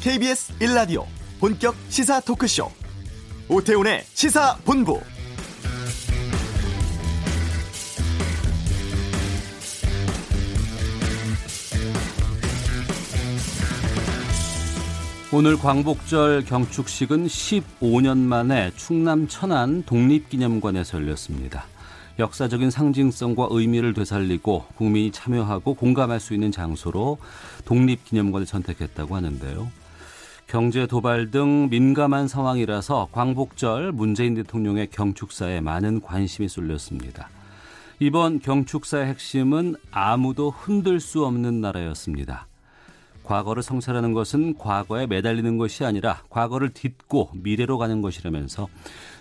KBS 1라디오 본격 시사 토크쇼 오태훈의 시사본부 오늘 광복절 경축식은 15년 만에 충남 천안 독립기념관에서 열렸습니다. 역사적인 상징성과 의미를 되살리고 국민이 참여하고 공감할 수 있는 장소로 독립기념관을 선택했다고 하는데요. 경제 도발 등 민감한 상황이라서 광복절 문재인 대통령의 경축사에 많은 관심이 쏠렸습니다. 이번 경축사의 핵심은 아무도 흔들 수 없는 나라였습니다. 과거를 성찰하는 것은 과거에 매달리는 것이 아니라 과거를 딛고 미래로 가는 것이라면서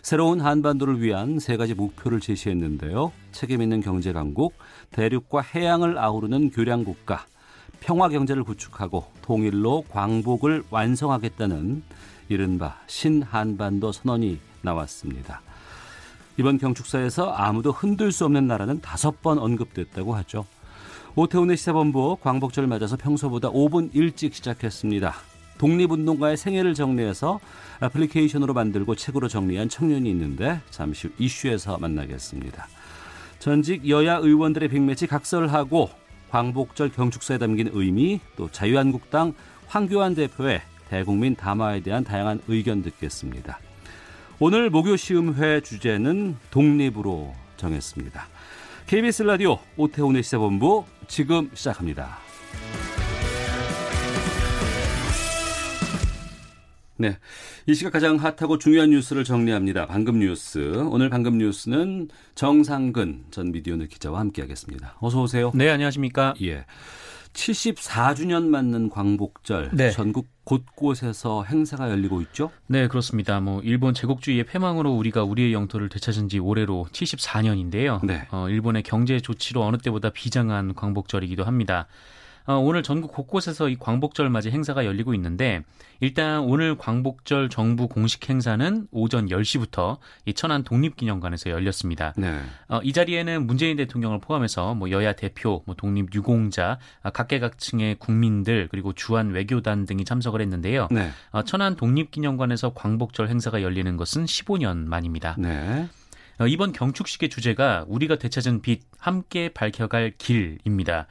새로운 한반도를 위한 세 가지 목표를 제시했는데요. 책임 있는 경제 강국, 대륙과 해양을 아우르는 교량 국가, 평화 경제를 구축하고 통일로 광복을 완성하겠다는 이른바 신한반도 선언이 나왔습니다. 이번 경축사에서 아무도 흔들 수 없는 나라는 다섯 번 언급됐다고 하죠. 오태훈의 시사본부 광복절 맞아서 평소보다 5분 일찍 시작했습니다. 독립운동가의 생애를 정리해서 애플리케이션으로 만들고 책으로 정리한 청년이 있는데 잠시 후 이슈에서 만나겠습니다. 전직 여야 의원들의 빅매치 각설하고 광복절 경축사에 담긴 의미 또 자유한국당 황교안 대표의 대국민 담화에 대한 다양한 의견 듣겠습니다. 오늘 목요 시음회 주제는 독립으로 정했습니다. KBS 라디오 오태훈의 시사본부 지금 시작합니다. 네. 이 시각 가장 핫하고 중요한 뉴스를 정리합니다. 방금 뉴스. 오늘 방금 뉴스는 정상근 전 미디어널 기자와 함께하겠습니다. 어서 오세요. 네, 안녕하십니까? 예. 74주년 맞는 광복절 네. 전국 곳곳에서 행사가 열리고 있죠? 네, 그렇습니다. 뭐 일본 제국주의의 패망으로 우리가 우리의 영토를 되찾은 지 올해로 74년인데요. 네. 어, 일본의 경제 조치로 어느 때보다 비장한 광복절이기도 합니다. 어, 오늘 전국 곳곳에서 이 광복절 맞이 행사가 열리고 있는데 일단 오늘 광복절 정부 공식 행사는 오전 10시부터 이 천안 독립기념관에서 열렸습니다. 네. 어, 이 자리에는 문재인 대통령을 포함해서 뭐 여야 대표, 뭐 독립 유공자, 아, 각계각층의 국민들 그리고 주한 외교단 등이 참석을 했는데요. 네. 어, 천안 독립기념관에서 광복절 행사가 열리는 것은 15년 만입니다. 네. 어, 이번 경축식의 주제가 우리가 되찾은 빛 함께 밝혀갈 길입니다.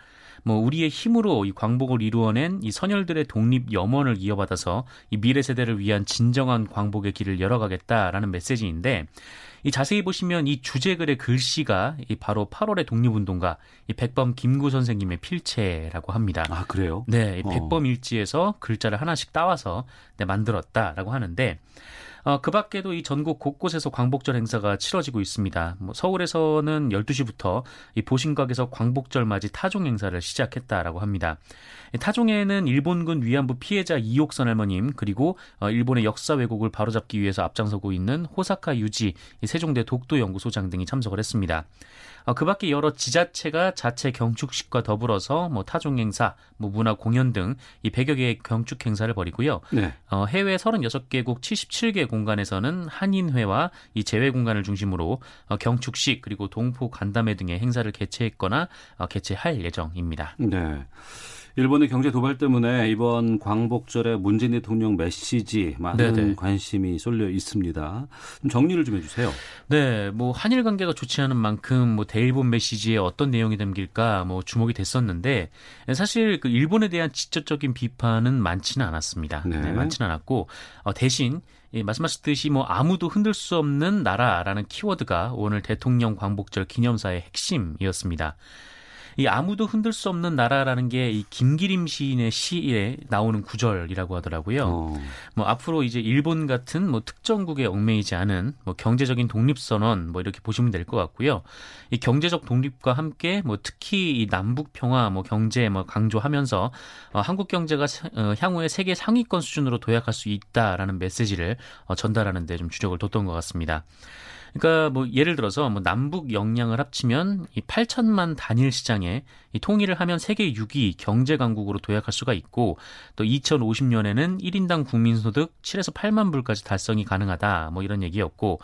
뭐 우리의 힘으로 이 광복을 이루어낸 이 선열들의 독립 염원을 이어받아서 이 미래 세대를 위한 진정한 광복의 길을 열어가겠다라는 메시지인데 이 자세히 보시면 이 주제글의 글씨가 이 바로 8월의 독립운동가 이 백범 김구 선생님의 필체라고 합니다. 아 그래요? 네, 이 백범 일지에서 글자를 하나씩 따와서 네, 만들었다라고 하는데 어, 그 밖에도 이 전국 곳곳에서 광복절 행사가 치러지고 있습니다. 뭐 서울에서는 12시부터 이 보신각에서 광복절 맞이 타종 행사를 시작했다라고 합니다. 타종에는 일본군 위안부 피해자 이옥선 할머님 그리고 어, 일본의 역사 왜곡을 바로잡기 위해서 앞장서고 있는 호사카 유지 세종대 독도연구소장 등이 참석을 했습니다. 어, 그 밖에 여러 지자체가 자체 경축식과 더불어서 뭐 타종 행사, 뭐 문화 공연 등 이 100여 개의 경축 행사를 벌이고요. 네. 어, 해외 36개국 77개 공간에서는 한인회와 이 제외 공간을 중심으로 어, 경축식 그리고 동포 간담회 등의 행사를 개최했거나 어, 개최할 예정입니다. 네. 일본의 경제 도발 때문에 이번 광복절에 문재인 대통령 메시지 많은 네네. 관심이 쏠려 있습니다. 좀 정리를 좀 해주세요. 네, 뭐 한일 관계가 좋지 않은 만큼 뭐 대일본 메시지에 어떤 내용이 담길까 뭐 주목이 됐었는데 사실 그 일본에 대한 직접적인 비판은 많지는 않았습니다. 네, 네 많지는 않았고 어, 대신 예, 말씀하셨듯이 뭐 아무도 흔들 수 없는 나라라는 키워드가 오늘 대통령 광복절 기념사의 핵심이었습니다. 이 아무도 흔들 수 없는 나라라는 게 이 김기림 시인의 시에 나오는 구절이라고 하더라고요. 어. 뭐 앞으로 이제 일본 같은 뭐 특정국에 얽매이지 않은 뭐 경제적인 독립 선언 뭐 이렇게 보시면 될 것 같고요. 이 경제적 독립과 함께 뭐 특히 이 남북 평화 뭐 경제 뭐 강조하면서 어, 한국 경제가 어, 향후에 세계 상위권 수준으로 도약할 수 있다라는 메시지를 어, 전달하는 데 좀 주력을 뒀던 것 같습니다. 그러니까 뭐 예를 들어서 뭐 남북 역량을 합치면 이 8천만 단일 시장에 이 통일을 하면 세계 6위 경제 강국으로 도약할 수가 있고 또 2050년에는 1인당 국민 소득 7에서 8만 불까지 달성이 가능하다. 뭐 이런 얘기였고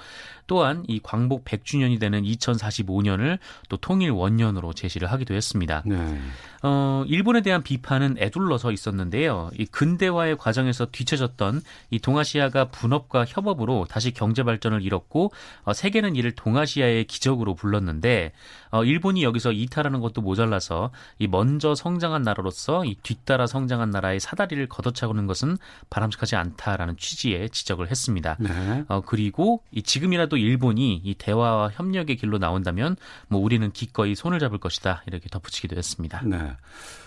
또한 이 광복 100주년이 되는 2045년을 또 통일 원년으로 제시를 하기도 했습니다. 네. 어, 일본에 대한 비판은 애둘러서 있었는데요. 이 근대화의 과정에서 뒤처졌던 이 동아시아가 분업과 협업으로 다시 경제 발전을 이뤘고 어, 세계는 이를 동아시아의 기적으로 불렀는데 어, 일본이 여기서 이탈하는 것도 모자라서 이 먼저 성장한 나라로서 이 뒤따라 성장한 나라의 사다리를 걷어차고는 것은 바람직하지 않다라는 취지의 지적을 했습니다. 네. 어, 그리고 이 지금이라도 일본이 이 대화와 협력의 길로 나온다면 뭐 우리는 기꺼이 손을 잡을 것이다 이렇게 덧붙이기도 했습니다. 네.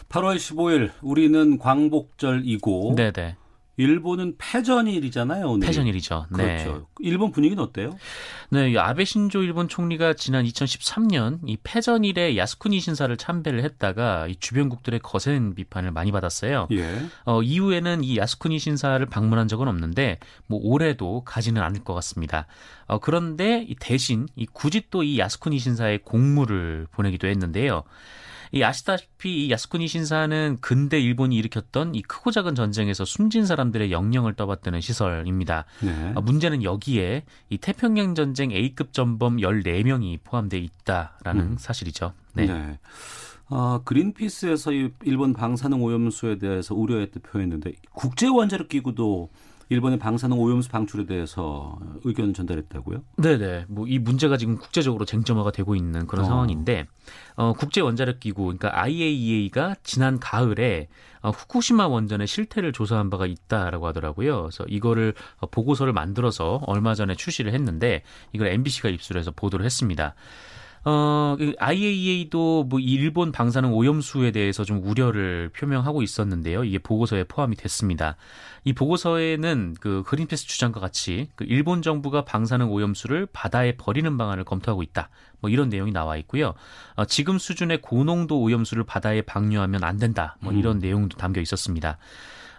8월 15일 우리는 광복절이고 네네. 일본은 패전일이잖아요. 오늘. 패전일이죠. 네. 그렇죠. 일본 분위기는 어때요? 네, 아베 신조 일본 총리가 지난 2013년 이 패전일에 야스쿠니 신사를 참배를 했다가 이 주변국들의 거센 비판을 많이 받았어요. 예. 어, 이후에는 이 야스쿠니 신사를 방문한 적은 없는데 뭐 올해도 가지는 않을 것 같습니다. 어, 그런데 대신 이 굳이 또 이 야스쿠니 신사에 공물을 보내기도 했는데요. 이 아시다시피 이 야스쿠니 신사는 근대 일본이 일으켰던 이 크고 작은 전쟁에서 숨진 사람들의 영령을 떠받드는 시설입니다. 네. 아, 문제는 여기에 이 태평양 전쟁 A급 전범 14명이 포함되어 있다라는 음. 사실이죠. 네. 네. 아, 그린피스에서 일본 방사능 오염수에 대해서 우려했던 표현했는데 국제 원자력 기구도 일본의 방사능 오염수 방출에 대해서 의견을 전달했다고요? 네네. 뭐 이 문제가 지금 국제적으로 쟁점화가 되고 있는 그런 어. 상황인데 어, 국제 원자력 기구 그러니까 IAEA가 지난 가을에 어, 후쿠시마 원전의 실태를 조사한 바가 있다라고 하더라고요. 그래서 이거를 어, 보고서를 만들어서 얼마 전에 출시를 했는데 이걸 MBC가 입수해서 보도를 했습니다. 어, IAEA도 그뭐 일본 방사능 오염수에 대해서 좀 우려를 표명하고 있었는데요. 이게 보고서에 포함이 됐습니다. 이 보고서에는 그 그린피스 주장과 같이 그 일본 정부가 방사능 오염수를 바다에 버리는 방안을 검토하고 있다. 뭐 이런 내용이 나와 있고요. 어, 지금 수준의 고농도 오염수를 바다에 방류하면 안 된다. 뭐 이런 음. 내용도 담겨 있었습니다.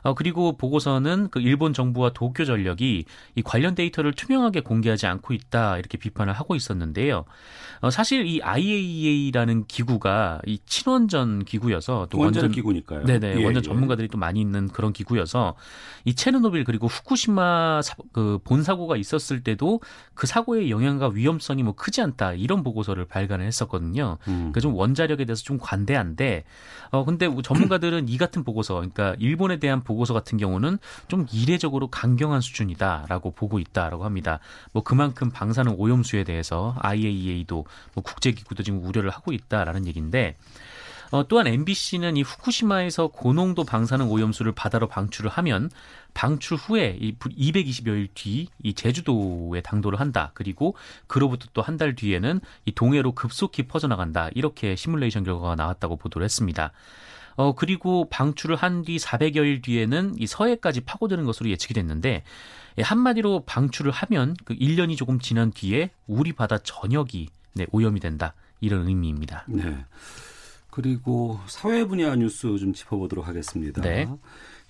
어, 그리고 보고서는 그 일본 정부와 도쿄 전력이 이 관련 데이터를 투명하게 공개하지 않고 있다 이렇게 비판을 하고 있었는데요. 어, 사실 이 IAEA라는 기구가 이 친원전 기구여서 또 원전 기구니까요. 네네 예, 원전 예. 전문가들이 또 많이 있는 그런 기구여서 이 체르노빌 그리고 후쿠시마 사, 그 본사고가 있었을 때도 그 사고의 영향과 위험성이 뭐 크지 않다 이런 보고서를 발간을 했었거든요. 음. 그러니까 좀 원자력에 대해서 좀 관대한데 어 근데 전문가들은 이 같은 보고서 그러니까 일본에 대한 보고 보고서 같은 경우는 좀 이례적으로 강경한 수준이다라고 보고 있다라고 합니다. 뭐 그만큼 방사능 오염수에 대해서 IAEA도 뭐 국제기구도 지금 우려를 하고 있다라는 얘기인데 어, 또한 MBC는 이 후쿠시마에서 고농도 방사능 오염수를 바다로 방출을 하면 방출 후에 이 220여일 뒤 이 제주도에 당도를 한다. 그리고 그로부터 또 한 달 뒤에는 이 동해로 급속히 퍼져나간다. 이렇게 시뮬레이션 결과가 나왔다고 보도를 했습니다. 어, 그리고 방출을 한 뒤 400여일 뒤에는 이 서해까지 파고드는 것으로 예측이 됐는데 예, 한마디로 방출을 하면 그 1년이 조금 지난 뒤에 우리 바다 전역이 네, 오염이 된다. 이런 의미입니다. 네. 그리고 사회 분야 뉴스 좀 짚어보도록 하겠습니다. 네.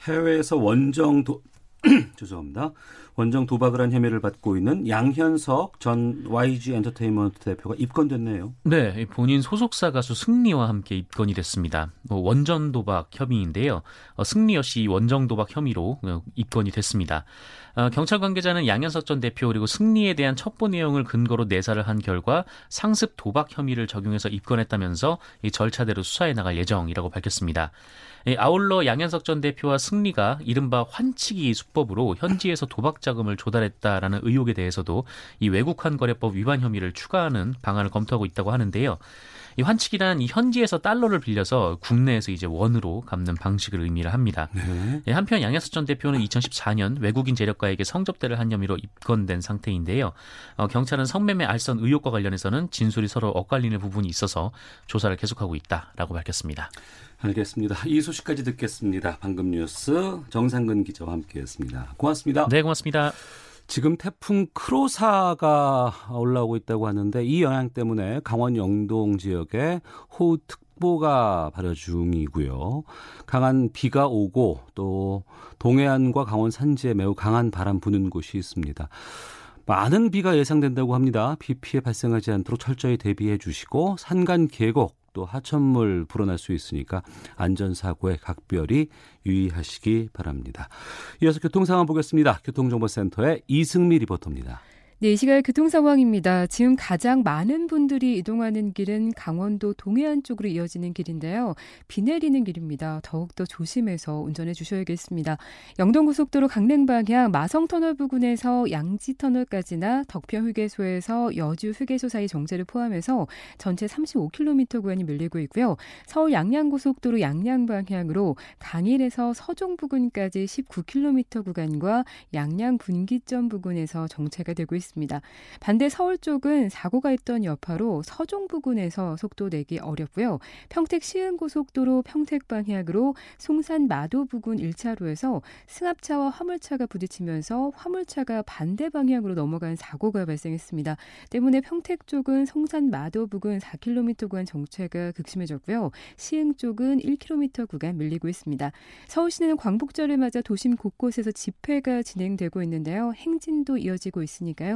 해외에서 원정 도 죄송합니다. 원정 도박을 한 혐의를 받고 있는 양현석 전 YG 엔터테인먼트 대표가 입건됐네요. 네, 본인 소속사 가수 승리와 함께 입건이 됐습니다. 뭐 원전 도박 혐의인데요. 어, 승리 역시 원정 도박 혐의로 어, 입건이 됐습니다. 어, 경찰 관계자는 양현석 전 대표 그리고 승리에 대한 첩보 내용을 근거로 내사를 한 결과 상습 도박 혐의를 적용해서 입건했다면서 이 절차대로 수사해 나갈 예정이라고 밝혔습니다. 예, 아울러 양현석 전 대표와 승리가 이른바 환치기 수법으로 현지에서 도박 자금을 조달했다라는 의혹에 대해서도 이 외국환 거래법 위반 혐의를 추가하는 방안을 검토하고 있다고 하는데요. 이 환치기란 이 현지에서 달러를 빌려서 국내에서 이제 원으로 갚는 방식을 의미를 합니다. 네. 예, 한편 양현석 전 대표는 2014년 외국인 재력가에게 성접대를 한 혐의로 입건된 상태인데요. 어, 경찰은 성매매 알선 의혹과 관련해서는 진술이 서로 엇갈리는 부분이 있어서 조사를 계속하고 있다라고 밝혔습니다. 알겠습니다. 이 소식까지 듣겠습니다. 방금 뉴스 정상근 기자와 함께했습니다. 고맙습니다. 네, 고맙습니다. 지금 태풍 크로사가 올라오고 있다고 하는데 이 영향 때문에 강원 영동 지역에 호우 특보가 발효 중이고요. 강한 비가 오고 또 동해안과 강원 산지에 매우 강한 바람 부는 곳이 있습니다. 많은 비가 예상된다고 합니다. 비 피해 발생하지 않도록 철저히 대비해 주시고 산간 계곡 또 하천물 불어날 수 있으니까 안전사고에 각별히 유의하시기 바랍니다. 이어서 교통 상황 보겠습니다. 교통정보센터의 이승미 리포터입니다. 네, 이 시각 교통 상황입니다. 지금 가장 많은 분들이 이동하는 길은 강원도 동해안 쪽으로 이어지는 길인데요. 비 내리는 길입니다. 더욱더 조심해서 운전해 주셔야겠습니다. 영동고속도로 강릉 방향 마성터널 부근에서 양지터널까지나 덕평휴게소에서 여주휴게소 사이 정체를 포함해서 전체 35km 구간이 밀리고 있고요. 서울 양양고속도로 양양 방향으로 강일에서 서종 부근까지 19km 구간과 양양 분기점 부근에서 정체가 되고 있습니다. 있습니다. 반대 서울 쪽은 사고가 있던 여파로 서종 부근에서 속도 내기 어렵고요. 평택 시흥고속도로 평택 방향으로 송산 마도 부근 1차로에서 승합차와 화물차가 부딪히면서 화물차가 반대 방향으로 넘어간 사고가 발생했습니다. 때문에 평택 쪽은 송산 마도 부근 4km 구간 정체가 극심해졌고요. 시흥 쪽은 1km 구간 밀리고 있습니다. 서울시내는 광복절을 맞아 도심 곳곳에서 집회가 진행되고 있는데요. 행진도 이어지고 있으니까요.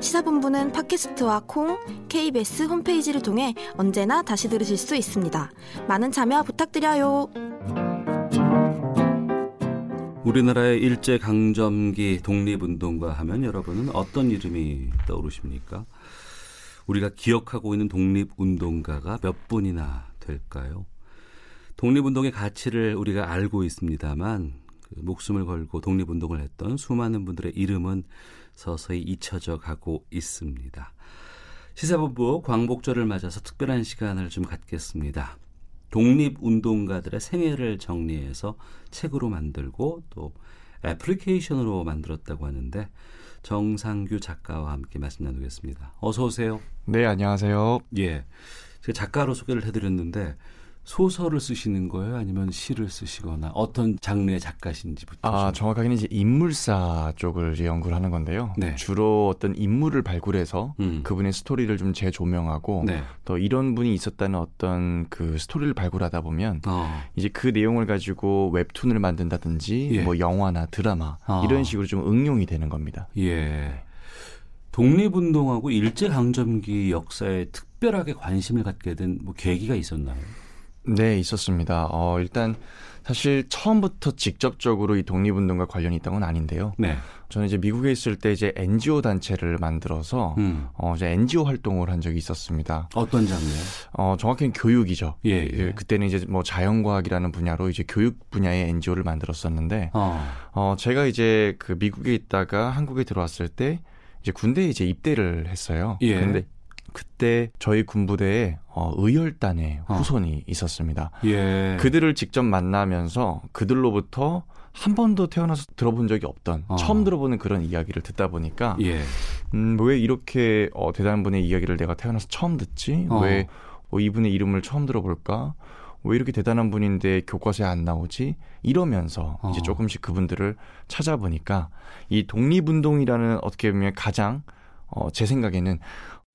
시사본부는 팟캐스트와 콩, KBS 홈페이지를 통해 언제나 다시 들으실 수 있습니다. 많은 참여 부탁드려요. 우리나라의 일제 강점기 독립운동가 하면 여러분은 어떤 이름이 떠오르십니까? 우리가 기억하고 있는 독립운동가가 몇 분이나 될까요? 독립운동의 가치를 우리가 알고 있습니다만 그 목숨을 걸고 독립운동을 했던 수많은 분들의 이름은 서서히 잊혀져 가고 있습니다. 시사본부 광복절을 맞아서 특별한 시간을 좀 갖겠습니다. 독립운동가들의 생애를 정리해서 책으로 만들고 또 애플리케이션으로 만들었다고 하는데 정상규 작가와 함께 말씀 나누겠습니다. 어서 오세요. 네, 안녕하세요. 예. 제가 작가로 소개를 해드렸는데 소설을 쓰시는 거예요? 아니면 시를 쓰시거나 어떤 장르의 작가신지부터? 아, 정확하게는 이제 인물사 쪽을 이제 연구를 하는 건데요. 네. 주로 어떤 인물을 발굴해서 음. 그분의 스토리를 좀 재조명하고 네. 또 이런 분이 있었다는 어떤 그 스토리를 발굴하다 보면 어. 이제 그 내용을 가지고 웹툰을 만든다든지 예. 뭐 영화나 드라마 어. 이런 식으로 좀 응용이 되는 겁니다. 예. 독립운동하고 일제강점기 역사에 특별하게 관심을 갖게 된 뭐 계기가 있었나요? 네, 있었습니다. 어, 일단 사실 처음부터 직접적으로 이 독립운동과 관련이 있던 건 아닌데요. 네. 저는 이제 미국에 있을 때 이제 NGO 단체를 만들어서 음. 어, 이제 NGO 활동을 한 적이 있었습니다. 어떤 장르요? 어, 정확히는 교육이죠. 예, 예. 예. 그때는 이제 뭐 자연과학이라는 분야로 이제 교육 분야의 NGO를 만들었었는데, 어. 어, 제가 이제 그 미국에 있다가 한국에 들어왔을 때 이제 군대에 이제 입대를 했어요. 예. 근데 그때 저희 군부대에 어, 의열단의 어. 후손이 어. 있었습니다. 예. 그들을 직접 만나면서 그들로부터 한 번도 태어나서 들어본 적이 없던 어. 처음 들어보는 그런 이야기를 듣다 보니까 예. 음, 왜 이렇게 어, 대단한 분의 이야기를 내가 태어나서 처음 듣지? 어. 왜 어, 이분의 이름을 처음 들어볼까? 왜 이렇게 대단한 분인데 교과서에 안 나오지? 이러면서 어. 이제 조금씩 그분들을 찾아보니까 이 독립운동이라는 어떻게 보면 가장 어, 제 생각에는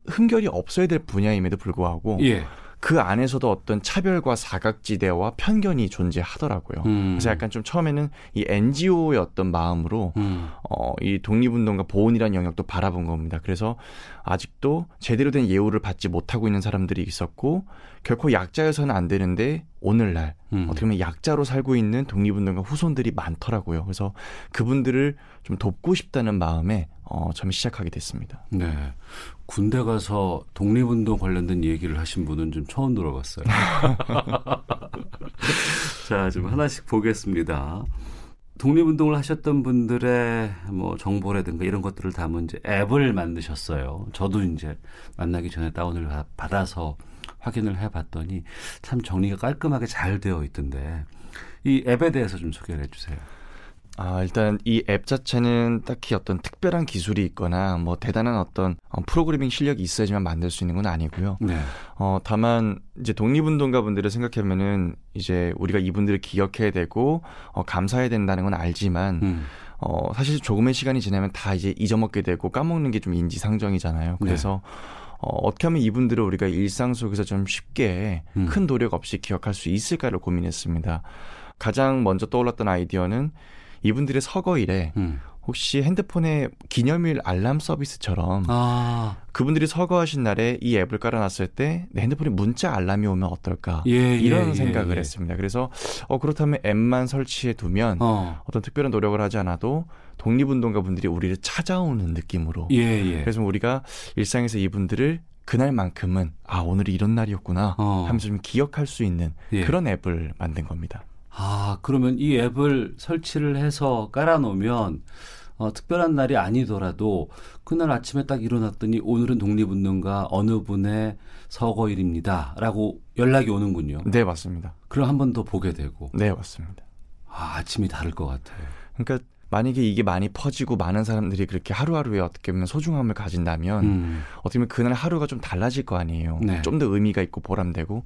흠결이 없어야 될 분야임에도 불구하고 예. 그 안에서도 어떤 차별과 사각지대와 편견이 존재하더라고요. 음. 그래서 약간 좀 처음에는 이 NGO의 어떤 마음으로 음. 어, 이 독립운동과 보훈이라는 영역도 바라본 겁니다. 그래서 아직도 제대로 된 예우를 받지 못하고 있는 사람들이 있었고 결코 약자여서는 안 되는데 오늘날 음. 어떻게 보면 약자로 살고 있는 독립운동가 후손들이 많더라고요. 그래서 그분들을 좀 돕고 싶다는 마음에 어, 처음 시작하게 됐습니다. 네. 군대 가서 독립운동 관련된 얘기를 하신 분은 좀 처음 들어봤어요. 자, 좀 하나씩 보겠습니다. 독립운동을 하셨던 분들의 뭐 정보라든가 이런 것들을 담은 이제 앱을 만드셨어요. 저도 이제 만나기 전에 다운을 받아서 확인을 해봤더니 참 정리가 깔끔하게 잘 되어 있던데 이 앱에 대해서 좀 소개를 해주세요. 아, 일단 이 앱 자체는 딱히 어떤 특별한 기술이 있거나 뭐 대단한 어떤 어, 프로그래밍 실력이 있어야지만 만들 수 있는 건 아니고요. 네. 어, 다만 이제 독립운동가 분들을 생각하면은 이제 우리가 이분들을 기억해야 되고 어, 감사해야 된다는 건 알지만 음. 어, 사실 조금의 시간이 지나면 다 이제 잊어먹게 되고 까먹는 게 좀 인지상정이잖아요. 네. 그래서 네. 어, 어떻게 하면 이분들을 우리가 일상 속에서 좀 쉽게 음. 큰 노력 없이 기억할 수 있을까를 고민했습니다. 가장 먼저 떠올랐던 아이디어는 이분들의 서거일에 음. 혹시 핸드폰에 기념일 알람 서비스처럼 아. 그분들이 서거하신 날에 이 앱을 깔아놨을 때 내 핸드폰에 문자 알람이 오면 어떨까 예, 예 이런 예, 생각을 예, 했습니다. 그래서 어 그렇다면 앱만 설치해 두면 어. 떤 특별한 노력을 하지 않아도 독립운동가 분들이 우리를 찾아오는 느낌으로 예, 예. 그래서 우리가 일상에서 이분들을 그날만큼은 아 오늘이 이런 날이었구나 어. 하면서 좀 기억할 수 있는 그런 앱을 만든 겁니다. 아, 그러면 이 앱을 설치를 해서 깔아놓으면 어, 특별한 날이 아니더라도 그날 아침에 딱 일어났더니 오늘은 독립운동가 어느 분의 서거일입니다라고 연락이 오는군요. 네, 맞습니다. 그럼 한 번 더 보게 되고. 네, 맞습니다. 아, 아침이 다를 것 같아요. 그러니까 만약에 이게 많이 퍼지고 많은 사람들이 그렇게 하루하루에 어떻게 보면 소중함을 가진다면 음. 어떻게 보면 그날 하루가 좀 달라질 거 아니에요. 네. 좀더 의미가 있고 보람되고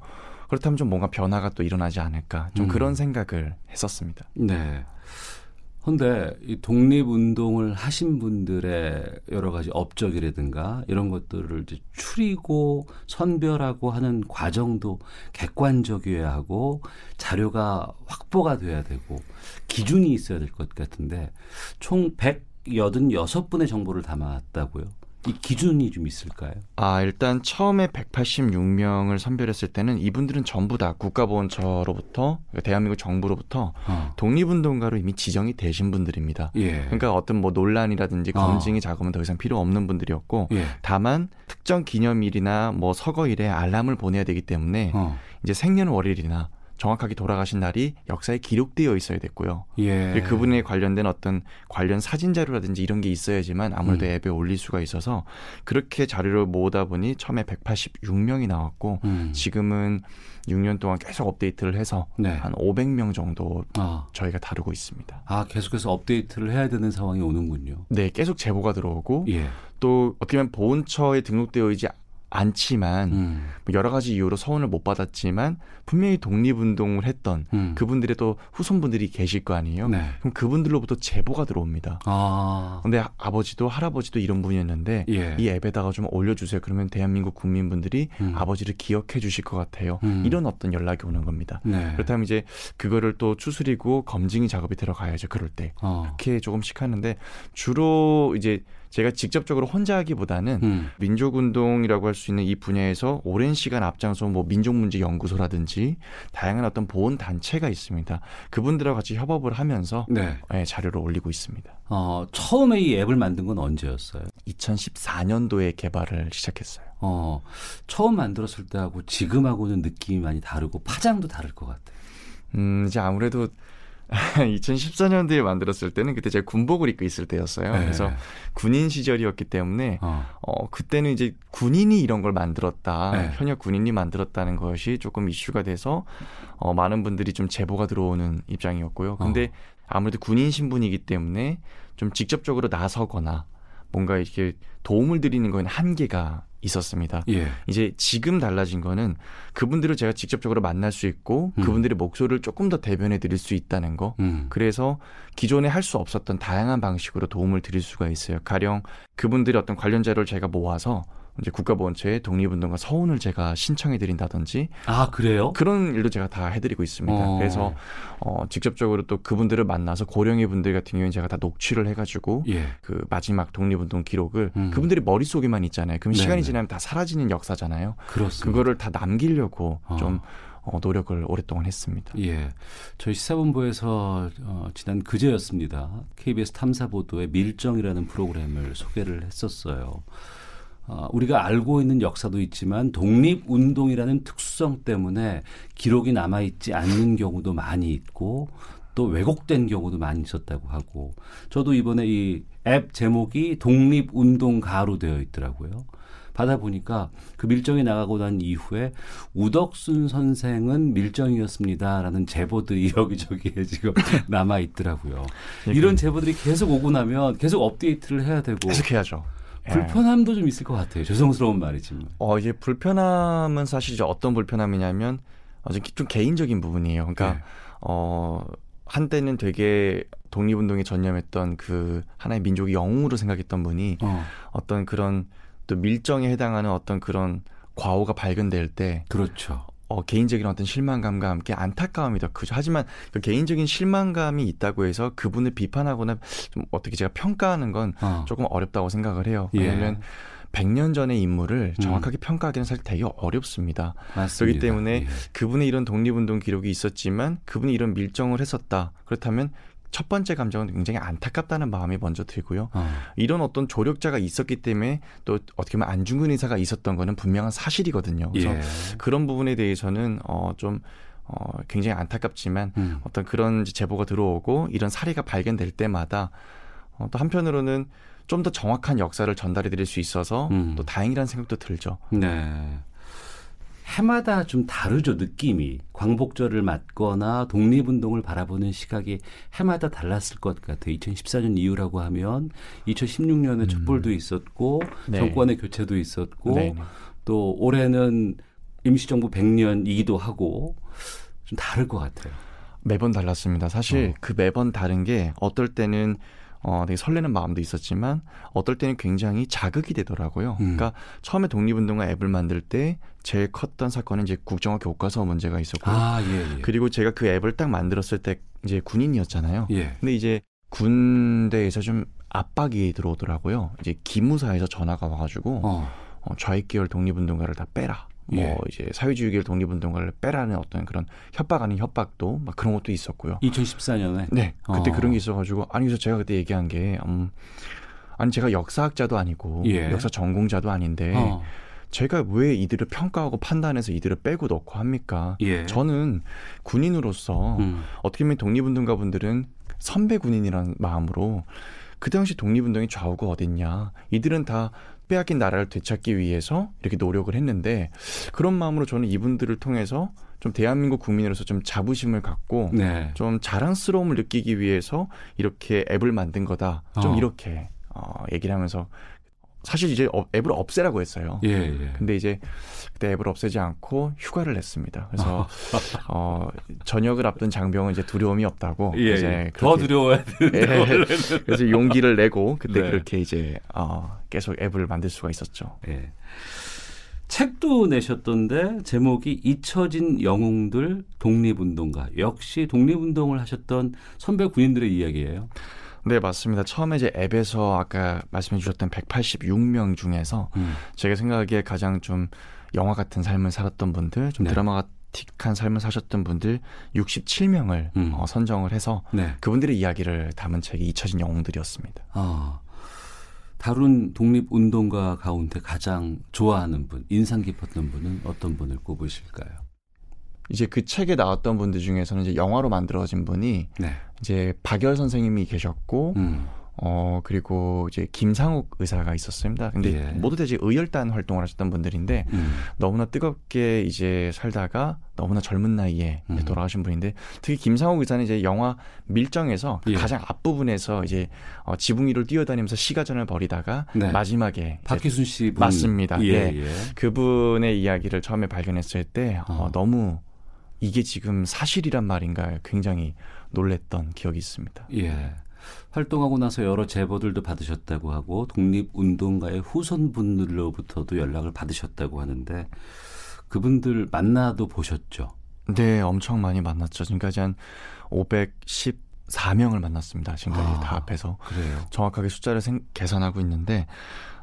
그렇다면 좀 뭔가 변화가 또 일어나지 않을까 좀 음. 그런 생각을 했었습니다. 네. 근데 이 독립 운동을 하신 분들의 여러 가지 업적이라든가 이런 것들을 이제 추리고 선별하고 하는 과정도 객관적이어야 하고 자료가 확보가 돼야 되고 기준이 있어야 될 것 같은데 총 186분의 정보를 담았다고요. 이 기준이 좀 있을까요? 아, 일단 처음에 186명을 선별했을 때는 이분들은 전부 다 국가보훈처로부터 그러니까 대한민국 정부로부터 어. 독립운동가로 이미 지정이 되신 분들입니다. 예. 그러니까 어떤 뭐 논란이라든지 어. 검증이 어. 작으면 더 이상 필요 없는 분들이었고 예. 다만 특정 기념일이나 뭐 서거일에 알람을 보내야 되기 때문에 어. 이제 생년월일이나 정확하게 돌아가신 날이 역사에 기록되어 있어야 됐고요. 예. 그분에 관련된 어떤 관련 사진 자료라든지 이런 게 있어야지만 아무래도 음. 앱에 올릴 수가 있어서 그렇게 자료를 모으다 보니 처음에 186명이 나왔고 음. 지금은 6년 동안 계속 업데이트를 해서 네. 한 500명 정도 아. 저희가 다루고 있습니다. 아 계속해서 업데이트를 해야 되는 상황이 오는군요. 네, 계속 제보가 들어오고 예. 또 어떻게 보면 보훈처에 등록되어 있지 않지만 음. 뭐 여러 가지 이유로 서운을 못 받았지만 분명히 독립운동을 했던 음. 그분들의 또 후손분들이 계실 거 아니에요. 네. 그럼 그분들로부터 제보가 들어옵니다. 아. 근데 아버지도 할아버지도 이런 분이었는데 예. 이 앱에다가 좀 올려주세요. 그러면 대한민국 국민분들이 음. 아버지를 기억해 주실 것 같아요. 음. 이런 어떤 연락이 오는 겁니다. 네. 그렇다면 이제 그거를 또 추스리고 검증이 작업이 들어가야죠. 그럴 때 어. 그렇게 조금씩 하는데 주로 이제 제가 직접적으로 혼자 하기보다는 음. 민족운동이라고 할 수 있는 이 분야에서 오랜 시간 앞장서 뭐 민족문제 연구소라든지 다양한 어떤 보훈 단체가 있습니다. 그분들하고 같이 협업을 하면서 네. 네, 자료를 올리고 있습니다. 어, 처음에 이 앱을 만든 건 언제였어요? 2014년도에 개발을 시작했어요. 어, 처음 만들었을 때하고 지금하고는 느낌이 많이 다르고 파장도 다를 것 같아요. 음, 이제 아무래도 2014년도에 만들었을 때는 그때 제가 군복을 입고 있을 때였어요. 네. 그래서 군인 시절이었기 때문에 어. 어. 그때는 이제 군인이 이런 걸 만들었다. 네. 현역 군인이 만들었다는 것이 조금 이슈가 돼서 어 많은 분들이 좀 제보가 들어오는 입장이었고요. 근데 어. 아무래도 군인 신분이기 때문에 좀 직접적으로 나서거나 뭔가 이렇게 도움을 드리는 건 한계가 있었습니다. 예. 이제 지금 달라진 거는 그분들을 제가 직접적으로 만날 수 있고 음. 그분들의 목소리를 조금 더 대변해 드릴 수 있다는 거. 음. 그래서 기존에 할 수 없었던 다양한 방식으로 도움을 드릴 수가 있어요. 가령 그분들의 어떤 관련 자료를 제가 모아서 이제 국가보훈처에 독립운동가 서훈을 제가 신청해 드린다든지 아 그래요? 그런 일도 제가 다 해드리고 있습니다. 어. 그래서 어, 직접적으로 또 그분들을 만나서 고령의 분들 같은 경우에 제가 다 녹취를 해가지고 예. 그 마지막 독립운동 기록을 음. 그분들이 머릿 속에만 있잖아요. 그럼 네네. 시간이 지나면 다 사라지는 역사잖아요. 그렇습니다. 그거를 다 남기려고 어. 좀 어, 노력을 오랫동안 했습니다. 예. 저희 시사본부에서 어, 지난 그제였습니다. KBS 탐사보도의 밀정이라는 프로그램을 소개를 했었어요. 어, 우리가 알고 있는 역사도 있지만 독립 운동이라는 특수성 때문에 기록이 남아 있지 않는 경우도 많이 있고 또 왜곡된 경우도 많이 있었다고 하고 저도 이번에 이 앱 제목이 독립 운동가로 되어 있더라고요. 받아 보니까 그 밀정이 나가고 난 이후에 우덕순 선생은 밀정이었습니다라는 제보들이 여기저기에 지금 남아 있더라고요. 이런 제보들이 계속 오고 나면 계속 업데이트를 해야 되고 계속 해야죠. 예. 불편함도 좀 있을 것 같아요. 죄송스러운 말이지만. 어, 이제 불편함은 사실 이제 어떤 불편함이냐면 어, 좀 개인적인 부분이에요. 그러니까 네. 어 한때는 되게 독립운동에 전념했던 그 하나의 민족의 영웅으로 생각했던 분이 어. 어떤 그런 또 밀정에 해당하는 어떤 그런 과오가 발견될 때 그렇죠. 어, 개인적인 어떤 실망감과 함께 안타까움이 더 크죠. 하지만 그 개인적인 실망감이 있다고 해서 그분을 비판하거나 좀 어떻게 제가 평가하는 건 어. 조금 어렵다고 생각을 해요. 예. 왜냐하면 예. 100년 전의 인물을 음. 정확하게 음. 평가하기는 사실 되게 어렵습니다. 맞습니다. 그렇기 때문에 예. 그분의 이런 독립운동 기록이 있었지만 그분이 이런 밀정을 했었다. 그렇다면 첫 번째 감정은 굉장히 안타깝다는 마음이 먼저 들고요. 어. 이런 어떤 조력자가 있었기 때문에 또 어떻게 보면 안중근 의사가 있었던 거는 분명한 사실이거든요. 그래서 예. 그런 부분에 대해서는 어좀 어, 굉장히 안타깝지만 음. 어떤 그런 제보가 들어오고 이런 사례가 발견될 때마다 어, 또 한편으로는 좀 더 정확한 역사를 전달해 드릴 수 있어서 음. 또 다행이라는 생각도 들죠. 네. 해마다 좀 다르죠 느낌이 광복절을 맞거나 독립운동을 바라보는 시각이 해마다 달랐을 것 같아요. 2014년 이후라고 하면 2016년에 음. 촛불도 있었고 네. 정권의 교체도 있었고 네. 또 올해는 임시정부 100년이기도 하고 좀 다를 것 같아요. 매번 달랐습니다. 사실 어. 그 매번 다른 게 어떨 때는 어, 되게 설레는 마음도 있었지만 어떨 때는 굉장히 자극이 되더라고요. 음. 그러니까 처음에 독립운동가 앱을 만들 때 제일 컸던 사건은 이제 국정화 교과서 문제가 있었고 아, 예, 예. 그리고 제가 그 앱을 딱 만들었을 때 이제 군인이었잖아요. 예. 근데 이제 군대에서 좀 압박이 들어오더라고요. 이제 기무사에서 전화가 와가지고 어. 어, 좌익 계열 독립운동가를 다 빼라. 뭐 예. 이제 사회주의계열 독립운동가를 빼라는 어떤 그런 협박 아닌 협박도 막 그런 것도 있었고요. 2014년에 네 그때 어. 그런 게 있어가지고 아니 그래서 제가 그때 얘기한 게 음, 아니 제가 역사학자도 아니고 예. 역사 전공자도 아닌데 어. 제가 왜 이들을 평가하고 판단해서 이들을 빼고 넣고 합니까? 예. 저는 군인으로서 음. 어떻게 보면 독립운동가 분들은 선배 군인이라는 마음으로 그 당시 독립운동의 좌우가 어딨냐. 이들은 다 빼앗긴 나라를 되찾기 위해서 이렇게 노력을 했는데 그런 마음으로 저는 이분들을 통해서 좀 대한민국 국민으로서 좀 자부심을 갖고 네. 좀 자랑스러움을 느끼기 위해서 이렇게 앱을 만든 거다. 좀 어. 이렇게 어, 얘기를 하면서 사실 이제 어, 앱을 없애라고 했어요. 예, 예. 근데 이제 그때 앱을 없애지 않고 휴가를 냈습니다. 그래서 어, 저녁을 앞둔 장병은 이제 두려움이 없다고 예, 이제 예. 더 두려워야 되는 예, 그래서 용기를 내고 그때 네. 그렇게 이제 어, 계속 앱을 만들 수가 있었죠. 예. 책도 내셨던데 제목이 잊혀진 영웅들 독립운동가 역시 독립운동을 하셨던 선배 군인들의 이야기예요. 네, 맞습니다. 처음에 이제 앱에서 아까 말씀해 주셨던 186명 중에서 음. 제가 생각하기에 가장 좀 영화 같은 삶을 살았던 분들, 좀 네. 드라마 틱한 삶을 사셨던 분들 67명을 음. 어, 선정을 해서 네. 그분들의 이야기를 담은 책이 잊혀진 영웅들이었습니다. 아. 다룬 독립운동가 가운데 가장 좋아하는 분, 인상 깊었던 분은 어떤 분을 꼽으실까요? 이제 그 책에 나왔던 분들 중에서는 이제 영화로 만들어진 분이 네. 이제 박열 선생님이 계셨고 음. 어 그리고 이제 김상욱 의사가 있었습니다. 근데 예. 모두 다 이제 의열단 활동을 하셨던 분들인데 음. 너무나 뜨겁게 이제 살다가 너무나 젊은 나이에 음. 돌아가신 분인데 특히 김상욱 의사는 이제 영화 밀정에서 예. 가장 앞부분에서 이제 어, 지붕 위를 뛰어다니면서 시가전을 벌이다가 네. 마지막에 박희순 씨 분. 맞습니다. 예, 예. 예. 그분의 이야기를 처음에 발견했을 때 어, 어. 너무 이게 지금 사실이란 말인가 굉장히 놀랬던 기억이 있습니다. 예. 활동하고 나서 여러 제보들도 받으셨다고 하고 독립운동가의 후손분들로부터도 연락을 받으셨다고 하는데 그분들 만나도 보셨죠? 네, 엄청 많이 만났죠. 지금까지 한 514명을 만났습니다. 지금까지 아, 다 합해서. 그래요. 정확하게 숫자를 생, 계산하고 있는데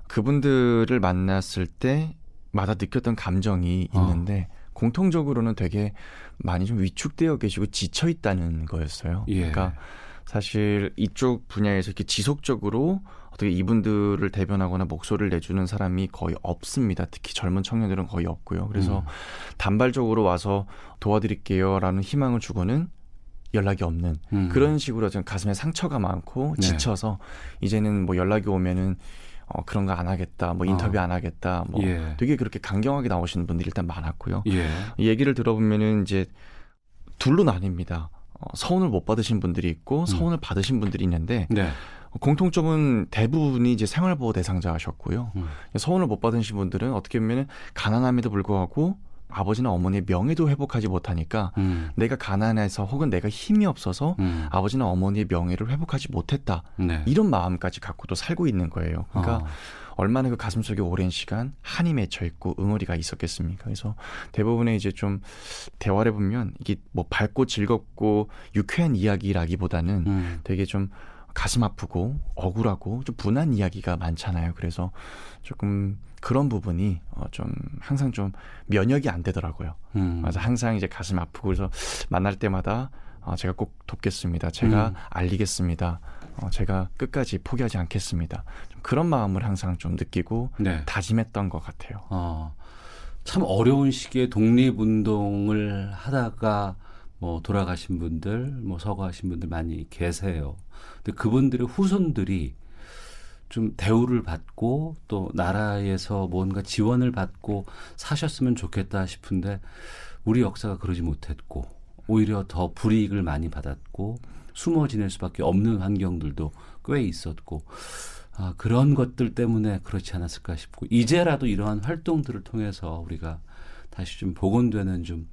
그분들을 만났을 때마다 느꼈던 감정이 어. 있는데 어. 공통적으로는 되게 많이 좀 위축되어 계시고 지쳐 있다는 거였어요. 예. 그러니까 사실 이쪽 분야에서 이렇게 지속적으로 어떻게 이분들을 대변하거나 목소리를 내주는 사람이 거의 없습니다. 특히 젊은 청년들은 거의 없고요. 그래서 음. 단발적으로 와서 도와드릴게요라는 희망을 주고는 연락이 없는 음. 그런 식으로 좀 가슴에 상처가 많고 네. 지쳐서 네. 이제는 뭐 연락이 오면은 어, 그런 거 안 하겠다, 뭐 인터뷰 어. 안 하겠다, 뭐 예. 되게 그렇게 강경하게 나오시는 분들이 일단 많았고요. 예. 얘기를 들어보면은 이제 둘로 나뉩니다. 어, 서운을 못 받으신 분들이 있고 음. 서운을 음. 받으신 분들이 있는데 네. 공통점은 대부분이 이제 생활보호 대상자셨고요. 음. 서운을 못 받으신 분들은 어떻게 보면 가난함에도 불구하고 아버지나 어머니의 명예도 회복하지 못하니까 음. 내가 가난해서 혹은 내가 힘이 없어서 음. 아버지나 어머니의 명예를 회복하지 못했다. 네. 이런 마음까지 갖고도 살고 있는 거예요. 그러니까 어. 얼마나 그 가슴 속에 오랜 시간 한이 맺혀 있고 응어리가 있었겠습니까? 그래서 대부분의 이제 좀 대화를 보면 이게 뭐 밝고 즐겁고 유쾌한 이야기라기보다는 음. 되게 좀 가슴 아프고 억울하고 좀 분한 이야기가 많잖아요. 그래서 조금 그런 부분이 어, 좀 항상 좀 면역이 안 되더라고요. 음. 그래서 항상 이제 가슴 아프고 그래서 만날 때마다 어, 제가 꼭 돕겠습니다. 제가 음. 알리겠습니다. 어, 제가 끝까지 포기하지 않겠습니다. 좀 그런 마음을 항상 좀 느끼고 네. 다짐했던 것 같아요. 어, 참 어려운 시기에 독립운동을 하다가 뭐 돌아가신 분들, 뭐 서거하신 분들 많이 계세요. 근데 그분들의 후손들이 좀 대우를 받고 또 나라에서 뭔가 지원을 받고 사셨으면 좋겠다 싶은데 우리 역사가 그러지 못했고 오히려 더 불이익을 많이 받았고 숨어 지낼 수밖에 없는 환경들도 꽤 있었고 아, 그런 것들 때문에 그렇지 않았을까 싶고 이제라도 이러한 활동들을 통해서 우리가 다시 좀 복원되는 좀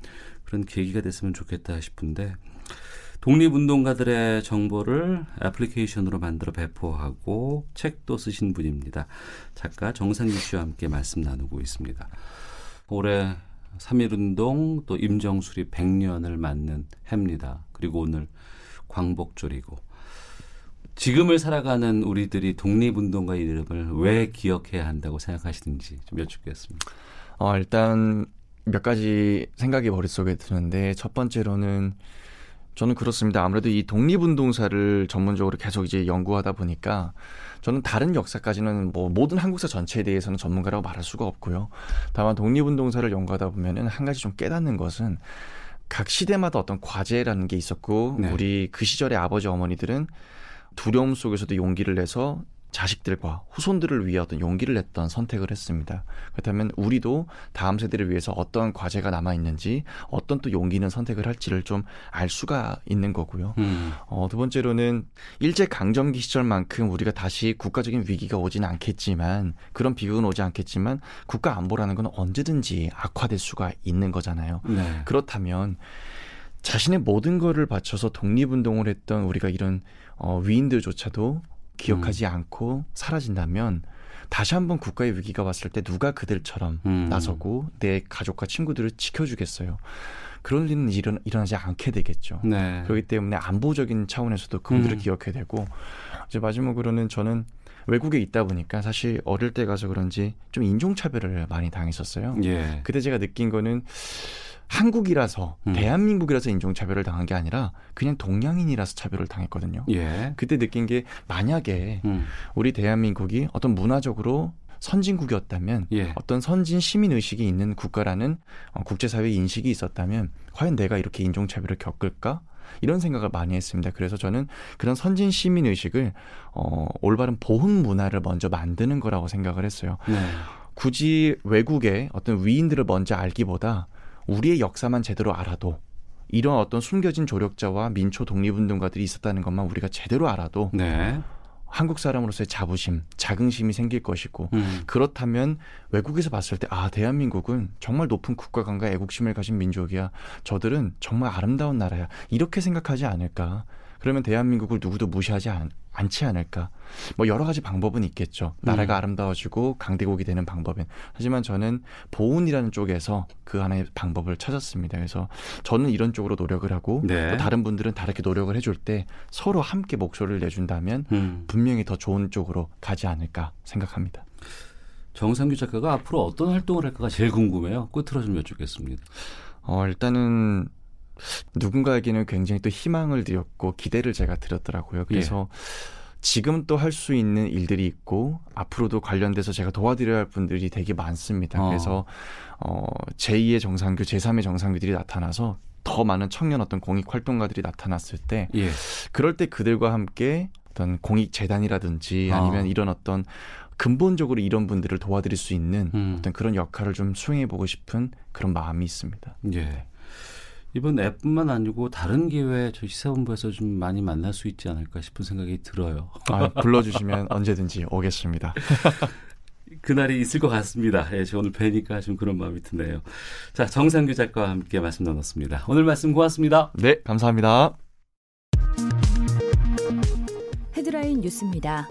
그런 계기가 됐으면 좋겠다 싶은데 독립운동가들의 정보를 애플리케이션으로 만들어 배포하고 책도 쓰신 분입니다. 작가 정상규 씨와 함께 말씀 나누고 있습니다. 올해 3.1운동 또 임정수리 100년을 맞는 해입니다. 그리고 오늘 광복절이고 지금을 살아가는 우리들이 독립운동가 이름을 왜 기억해야 한다고 생각하시는지 좀 여쭙겠습니다. 어, 일단 몇 가지 생각이 머릿속에 드는데 첫 번째로는 저는 그렇습니다. 아무래도 이 독립운동사를 전문적으로 계속 이제 연구하다 보니까 저는 다른 역사까지는 뭐 모든 한국사 전체에 대해서는 전문가라고 말할 수가 없고요. 다만 독립운동사를 연구하다 보면은 한 가지 좀 깨닫는 것은 각 시대마다 어떤 과제라는 게 있었고 네. 우리 그 시절의 아버지 어머니들은 두려움 속에서도 용기를 내서 자식들과 후손들을 위해 어떤 용기를 냈던 선택을 했습니다. 그렇다면 우리도 다음 세대를 위해서 어떤 과제가 남아 있는지 어떤 또 용기 있는 선택을 할지를 좀 알 수가 있는 거고요. 음. 어, 두 번째로는 일제 강점기 시절만큼 우리가 다시 국가적인 위기가 오지는 않겠지만 그런 비극은 오지 않겠지만 국가 안보라는 건 언제든지 악화될 수가 있는 거잖아요. 네. 그렇다면 자신의 모든 거를 바쳐서 독립운동을 했던 우리가 이런 어, 위인들조차도 기억하지 음. 않고 사라진다면 다시 한번 국가의 위기가 왔을 때 누가 그들처럼 음. 나서고 내 가족과 친구들을 지켜주겠어요. 그런 일은 일어나, 일어나지 않게 되겠죠. 네. 그렇기 때문에 안보적인 차원에서도 그분들을 음. 기억해야 되고 이제 마지막으로는 저는 외국에 있다 보니까 사실 어릴 때 가서 그런지 좀 인종차별을 많이 당했었어요. 예. 그때 제가 느낀 거는 한국이라서 음. 대한민국이라서 인종차별을 당한 게 아니라 그냥 동양인이라서 차별을 당했거든요. 예. 그때 느낀 게 만약에 음. 우리 대한민국이 어떤 문화적으로 선진국이었다면 예. 어떤 선진 시민 의식이 있는 국가라는 어, 국제사회 인식이 있었다면 과연 내가 이렇게 인종차별을 겪을까? 이런 생각을 많이 했습니다. 그래서 저는 그런 선진 시민 의식을 어, 올바른 보훈 문화를 먼저 만드는 거라고 생각을 했어요. 네. 굳이 외국의 어떤 위인들을 먼저 알기보다 우리의 역사만 제대로 알아도 이런 어떤 숨겨진 조력자와 민초 독립운동가들이 있었다는 것만 우리가 제대로 알아도 네. 한국 사람으로서의 자부심, 자긍심이 생길 것이고 음. 그렇다면 외국에서 봤을 때 아 대한민국은 정말 높은 국가관과 애국심을 가진 민족이야. 저들은 정말 아름다운 나라야. 이렇게 생각하지 않을까? 그러면 대한민국을 누구도 무시하지 않, 않지 않을까. 뭐 여러 가지 방법은 있겠죠. 나라가 음. 아름다워지고 강대국이 되는 방법은. 하지만 저는 보훈이라는 쪽에서 그 하나의 방법을 찾았습니다. 그래서 저는 이런 쪽으로 노력을 하고 네. 또 다른 분들은 다르게 노력을 해줄 때 서로 함께 목소리를 내준다면 음. 분명히 더 좋은 쪽으로 가지 않을까 생각합니다. 정상규 작가가 앞으로 어떤 활동을 할까가 제일 궁금해요. 끝으로 좀 여쭙겠습니다. 어, 일단은 누군가에게는 굉장히 또 희망을 드렸고 기대를 제가 드렸더라고요. 그래서 예. 지금 또 할 수 있는 일들이 있고 앞으로도 관련돼서 제가 도와드려야 할 분들이 되게 많습니다. 어. 그래서 어 제2의 정상규, 제3의 정상규들이 나타나서 더 많은 청년 어떤 공익 활동가들이 나타났을 때 예. 그럴 때 그들과 함께 어떤 공익 재단이라든지 아니면 어. 이런 어떤 근본적으로 이런 분들을 도와드릴 수 있는 음. 어떤 그런 역할을 좀 수행해 보고 싶은 그런 마음이 있습니다. 예. 이번 앱뿐만 아니고 다른 기회에 저희 시사본부에서 좀 많이 만날 수 있지 않을까 싶은 생각이 들어요. 아, 불러주시면 언제든지 오겠습니다. 그날이 있을 것 같습니다. 예, 오늘 뵈니까 좀 그런 마음이 드네요. 자, 정상규 작가와 함께 말씀 나눴습니다. 오늘 말씀 고맙습니다. 네, 감사합니다. 헤드라인 뉴스입니다.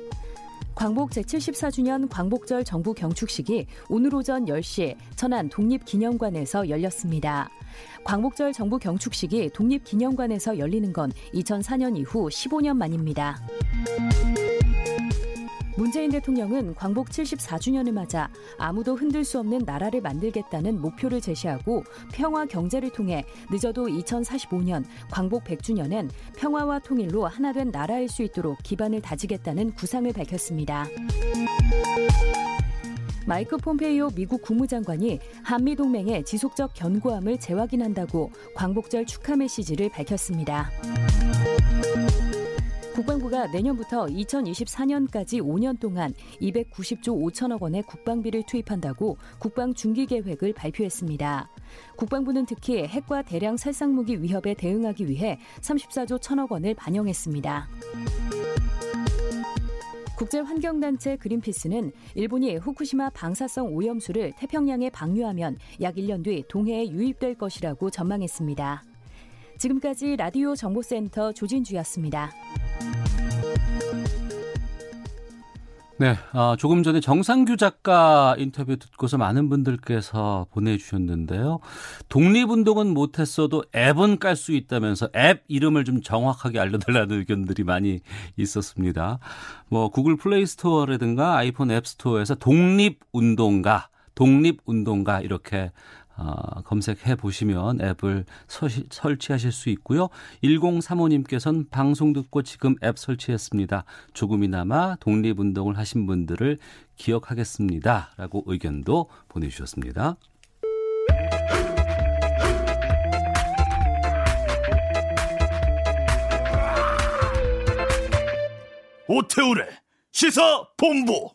광복 제74주년 광복절 정부 경축식이 오늘 오전 10시 천안 독립기념관에서 열렸습니다. 광복절 정부 경축식이 독립기념관에서 열리는 건 2004년 이후 15년 만입니다. 문재인 대통령은 광복 74주년을 맞아 아무도 흔들 수 없는 나라를 만들겠다는 목표를 제시하고 평화 경제를 통해 늦어도 2045년 광복 100주년엔 평화와 통일로 하나된 나라일 수 있도록 기반을 다지겠다는 구상을 밝혔습니다. 마이크 폼페이오 미국 국무장관이 한미 동맹의 지속적 견고함을 재확인한다고 광복절 축하 메시지를 밝혔습니다. 국방부가 내년부터 2024년까지 5년 동안 290조 5천억 원의 국방비를 투입한다고 국방 중기 계획을 발표했습니다. 국방부는 특히 핵과 대량 살상 무기 위협에 대응하기 위해 34조 1천억 원을 반영했습니다. 국제환경단체 그린피스는 일본이 후쿠시마 방사성 오염수를 태평양에 방류하면 약 1년 뒤 동해에 유입될 것이라고 전망했습니다. 지금까지 라디오 정보센터 조진주였습니다. 네, 어, 조금 전에 정상규 작가 인터뷰 듣고서 많은 분들께서 보내주셨는데요. 독립운동은 못했어도 앱은 깔 수 있다면서 앱 이름을 좀 정확하게 알려달라는 의견들이 많이 있었습니다. 뭐 구글 플레이 스토어라든가 아이폰 앱 스토어에서 독립운동가, 독립운동가 이렇게 어, 검색해 보시면 앱을 서시, 설치하실 수 있고요. 1035님께서는 방송 듣고 지금 앱 설치했습니다. 조금이나마 독립운동을 하신 분들을 기억하겠습니다. 라고 의견도 보내주셨습니다. 오태우래 시사 본부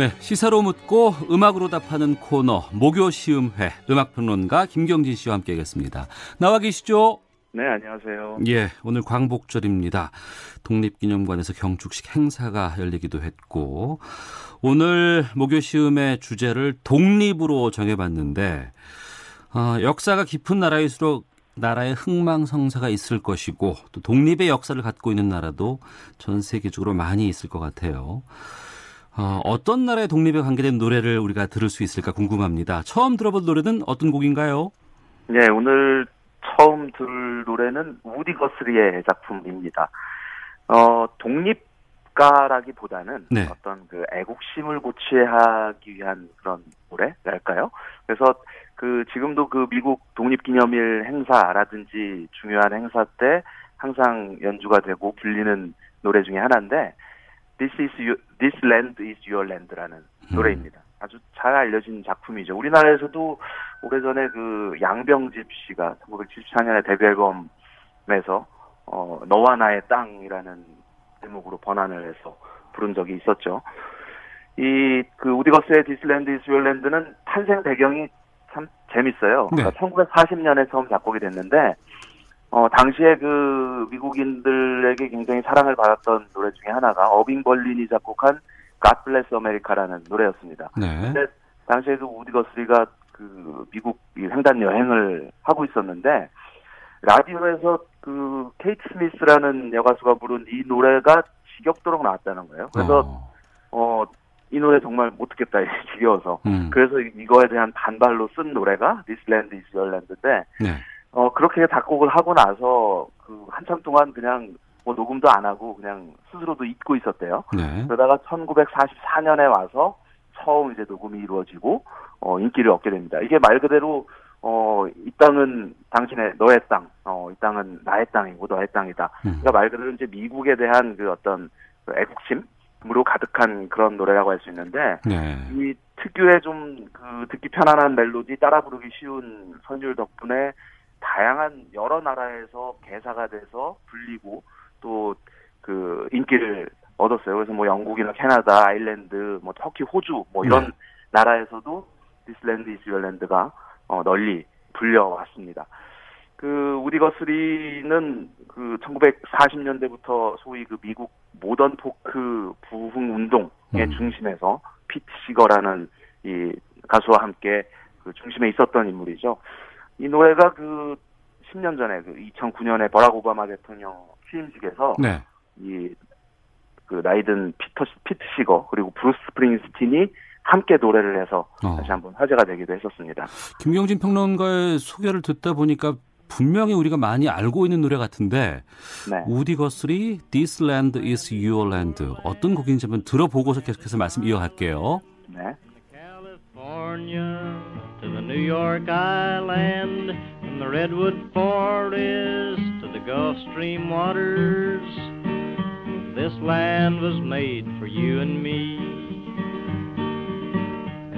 네, 시사로 묻고 음악으로 답하는 코너 목요 시음회 음악평론가 김경진 씨와 함께하겠습니다. 나와 계시죠? 네, 안녕하세요. 예, 오늘 광복절입니다. 독립기념관에서 경축식 행사가 열리기도 했고 오늘 목요 시음의 주제를 독립으로 정해봤는데 어, 역사가 깊은 나라일수록 나라의 흥망성사가 있을 것이고 또 독립의 역사를 갖고 있는 나라도 전 세계적으로 많이 있을 것 같아요. 어, 어떤 나라의 독립에 관계된 노래를 우리가 들을 수 있을까 궁금합니다. 처음 들어본 노래는 어떤 곡인가요? 네, 오늘 처음 들을 노래는 우디 거스리의 작품입니다. 어, 독립가라기보다는 네. 어떤 그 애국심을 고취하기 위한 그런 노래랄까요? 그래서 그 지금도 그 미국 독립기념일 행사라든지 중요한 행사 때 항상 연주가 되고 불리는 노래 중에 하나인데 This is you, This Land is Your Land라는 음. 노래입니다. 아주 잘 알려진 작품이죠. 우리나라에서도 오래전에 그 양병집 씨가 1974년에 데뷔 앨범에서 어, 너와 나의 땅이라는 제목으로 번안을 해서 부른 적이 있었죠. 이 그 우디거스의 This Land is Your Land는 탄생 배경이 참 재밌어요. 네. 그러니까 1940년에 처음 작곡이 됐는데 어, 당시에 그 미국인들에게 굉장히 사랑을 받았던 노래 중에 하나가 어빙 벌린이 작곡한 God Bless America라는 노래였습니다. 네. 근데 당시에도 우디 거스리가 그 미국 횡단 여행을 하고 있었는데 라디오에서 그 케이트 스미스라는 여가수가 부른 이 노래가 지겹도록 나왔다는 거예요. 그래서 어, 어이 노래 정말 못 듣겠다 지겨워서 음. 그래서 이거에 대한 반발로 쓴 노래가 This Land Is Your Land인데 네. 어, 그렇게 작곡을 하고 나서 그 한참 동안 그냥 뭐 녹음도 안 하고 그냥 스스로도 잊고 있었대요. 네. 그러다가 1944년에 와서 처음 이제 녹음이 이루어지고 어, 인기를 얻게 됩니다. 이게 말 그대로 어, 이 땅은 당신의 너의 땅, 어, 이 땅은 나의 땅이고 너의 땅이다. 음. 그러니까 말 그대로 이제 미국에 대한 그 어떤 그 애국심으로 가득한 그런 노래라고 할 수 있는데 네. 이 특유의 좀 그 듣기 편안한 멜로디 따라 부르기 쉬운 선율 덕분에 다양한 여러 나라에서 개사가 돼서 불리고 또 그 인기를 얻었어요. 그래서 뭐 영국이나 캐나다, 아일랜드, 뭐 터키, 호주 뭐 이런 네. 나라에서도 디스랜드 이스열랜드가 어, 널리 불려왔습니다. 그 우디 거스리는 그 1940년대부터 소위 그 미국 모던 포크 부흥 운동의 음. 중심에서 피트 시거라는 이 가수와 함께 그 중심에 있었던 인물이죠. 이 노래가 그 10년 전에 그 2009년에 버락 오바마 대통령 취임식에서 네. 이그 나이든 피터 피트 시거 그리고 브루스 스프링스틴이 함께 노래를 해서 어. 다시 한번 화제가 되기도 했었습니다. 김경진 평론가의 소개를 듣다 보니까 분명히 우리가 많이 알고 있는 노래 같은데 네. 우디 거스리 This Land Is Your Land 어떤 곡인지 한번 들어보고서 계속해서 말씀 이어갈게요. 네. To the New York Island, from the redwood forest to the Gulf Stream waters. This land was made for you and me.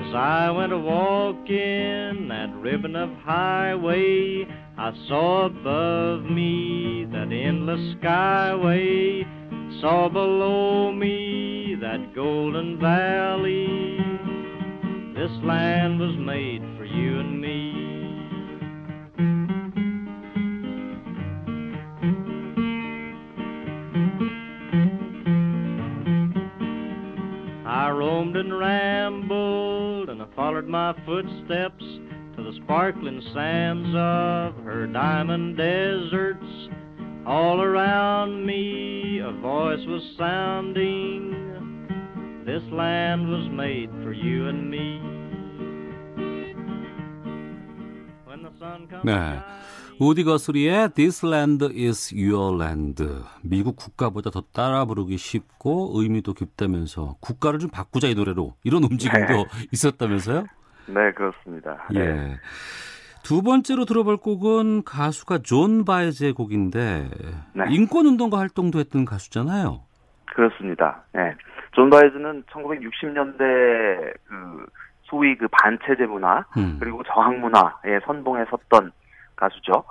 As I went a walking that ribbon of highway, I saw above me that endless skyway, saw below me that golden valley. This land was made for you and me. I roamed and rambled, and I followed my footsteps to the sparkling sands of her diamond deserts. All around me a voice was sounding. This land was made for you and me. 네. 우디 거스리의 This Land is Your Land. 미국 국가보다 더 따라 부르기 쉽고 의미도 깊다면서 국가를 좀 바꾸자 이 노래로 이런 움직임도 네. 있었다면서요? 네, 그렇습니다. 예. 네. 두 번째로 들어볼 곡은 가수가 존 바이즈의 곡인데 네. 인권 운동가 활동도 했던 가수잖아요. 그렇습니다. 네. 존 바이즈는 1960년대 그 소위 그 반체제 문화 음. 그리고 저항 문화의 선봉에 섰던 가수죠.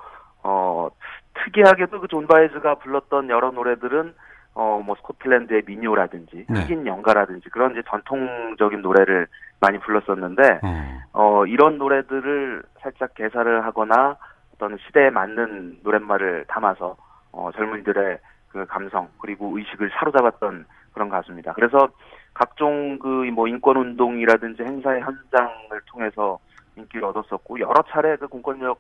어, 특이하게도 그 존 바이즈가 불렀던 여러 노래들은 어, 뭐 스코틀랜드의 민요라든지 네. 흑인 영가라든지 그런 이제 전통적인 노래를 많이 불렀었는데 어. 어, 이런 노래들을 살짝 개사를 하거나 어떤 시대에 맞는 노랫말을 담아서 어, 젊은이들의 그 감성 그리고 의식을 사로잡았던 그런 가수입니다. 그래서 각종 그 뭐 인권 운동이라든지 행사의 현장을 통해서 인기를 얻었었고 여러 차례 그 공권력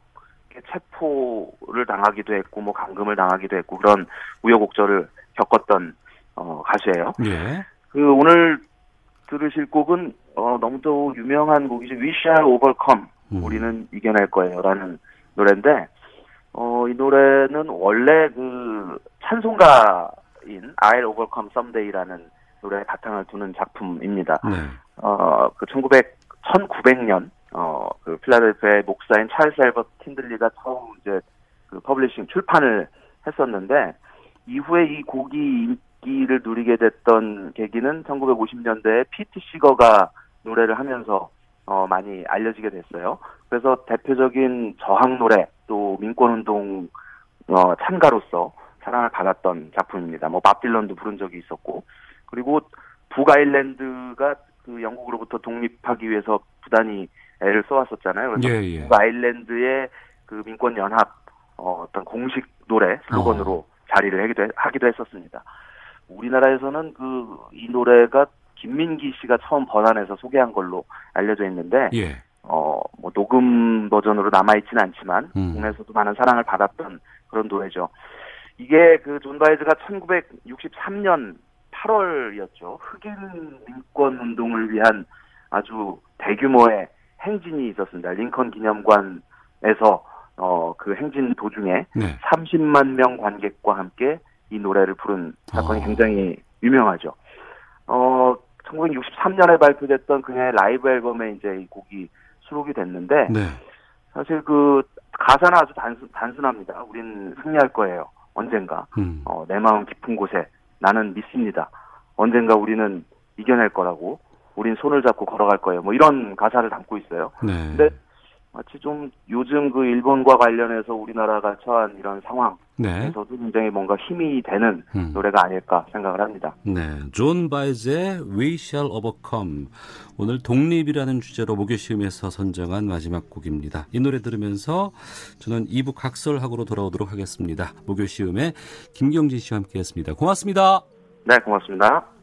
체포를 당하기도 했고 뭐 감금을 당하기도 했고 그런 우여곡절을 겪었던 어, 가수예요. 예. 그 오늘 들으실 곡은 어, 너무도 유명한 곡이죠. We Shall Overcome. 음. 우리는 이겨낼 거예요라는 노래인데 어, 이 노래는 원래 그 찬송가인 I'll Overcome Someday라는 노래에 바탕을 두는 작품입니다. 네. 어, 그 1900, 1900년 어, 그 필라델피아의 목사인 찰스 엘버트 틴들리가 처음 이제 그 publishing 출판을 했었는데 이후에 이 곡이 인기를 누리게 됐던 계기는 1950년대에 피트 시거가 노래를 하면서 어, 많이 알려지게 됐어요. 그래서 대표적인 저항 노래 또 민권운동 어, 찬가로서 사랑을 받았던 작품입니다. 뭐 밥 딜런도 부른 적이 있었고 그리고 북아일랜드가 그 영국으로부터 독립하기 위해서 부단히 애를 써왔었잖아요. 그래서 예, 예. 아일랜드의 그 민권 연합 어, 어떤 공식 노래 슬로건으로 어. 자리를 하기도, 하기도 했었습니다. 우리나라에서는 그 이 노래가 김민기 씨가 처음 번안해서 소개한 걸로 알려져 있는데 예. 어뭐 녹음 버전으로 남아 있지는 않지만 음. 국내에서도 많은 사랑을 받았던 그런 노래죠. 이게 그 존 바이즈가 1963년 8월이었죠. 흑인 민권 운동을 위한 아주 대규모의 행진이 있었습니다. 링컨 기념관에서 어, 그 행진 도중에 네. 30만 명 관객과 함께 이 노래를 부른 사건이 어. 굉장히 유명하죠. 어, 1963년에 발표됐던 그녀의 라이브 앨범에 이제 이 곡이 수록이 됐는데 네. 사실 그 가사는 아주 단순, 단순합니다. 우린 승리할 거예요. 언젠가. 음. 어, 내 마음 깊은 곳에 나는 믿습니다. 언젠가 우리는 이겨낼 거라고. 우린 손을 잡고 걸어갈 거예요. 뭐 이런 가사를 담고 있어요. 네. 근데 마치 좀 요즘 그 일본과 관련해서 우리나라가 처한 이런 상황 네. 에서도 굉장히 뭔가 힘이 되는 음. 노래가 아닐까 생각을 합니다. 네, 존 바이즈의 We Shall Overcome 오늘 독립이라는 주제로 목요시음에서 선정한 마지막 곡입니다. 이 노래 들으면서 저는 2부 각설하고로 돌아오도록 하겠습니다. 목요시음에 김경진 씨와 함께했습니다. 고맙습니다. 네, 고맙습니다.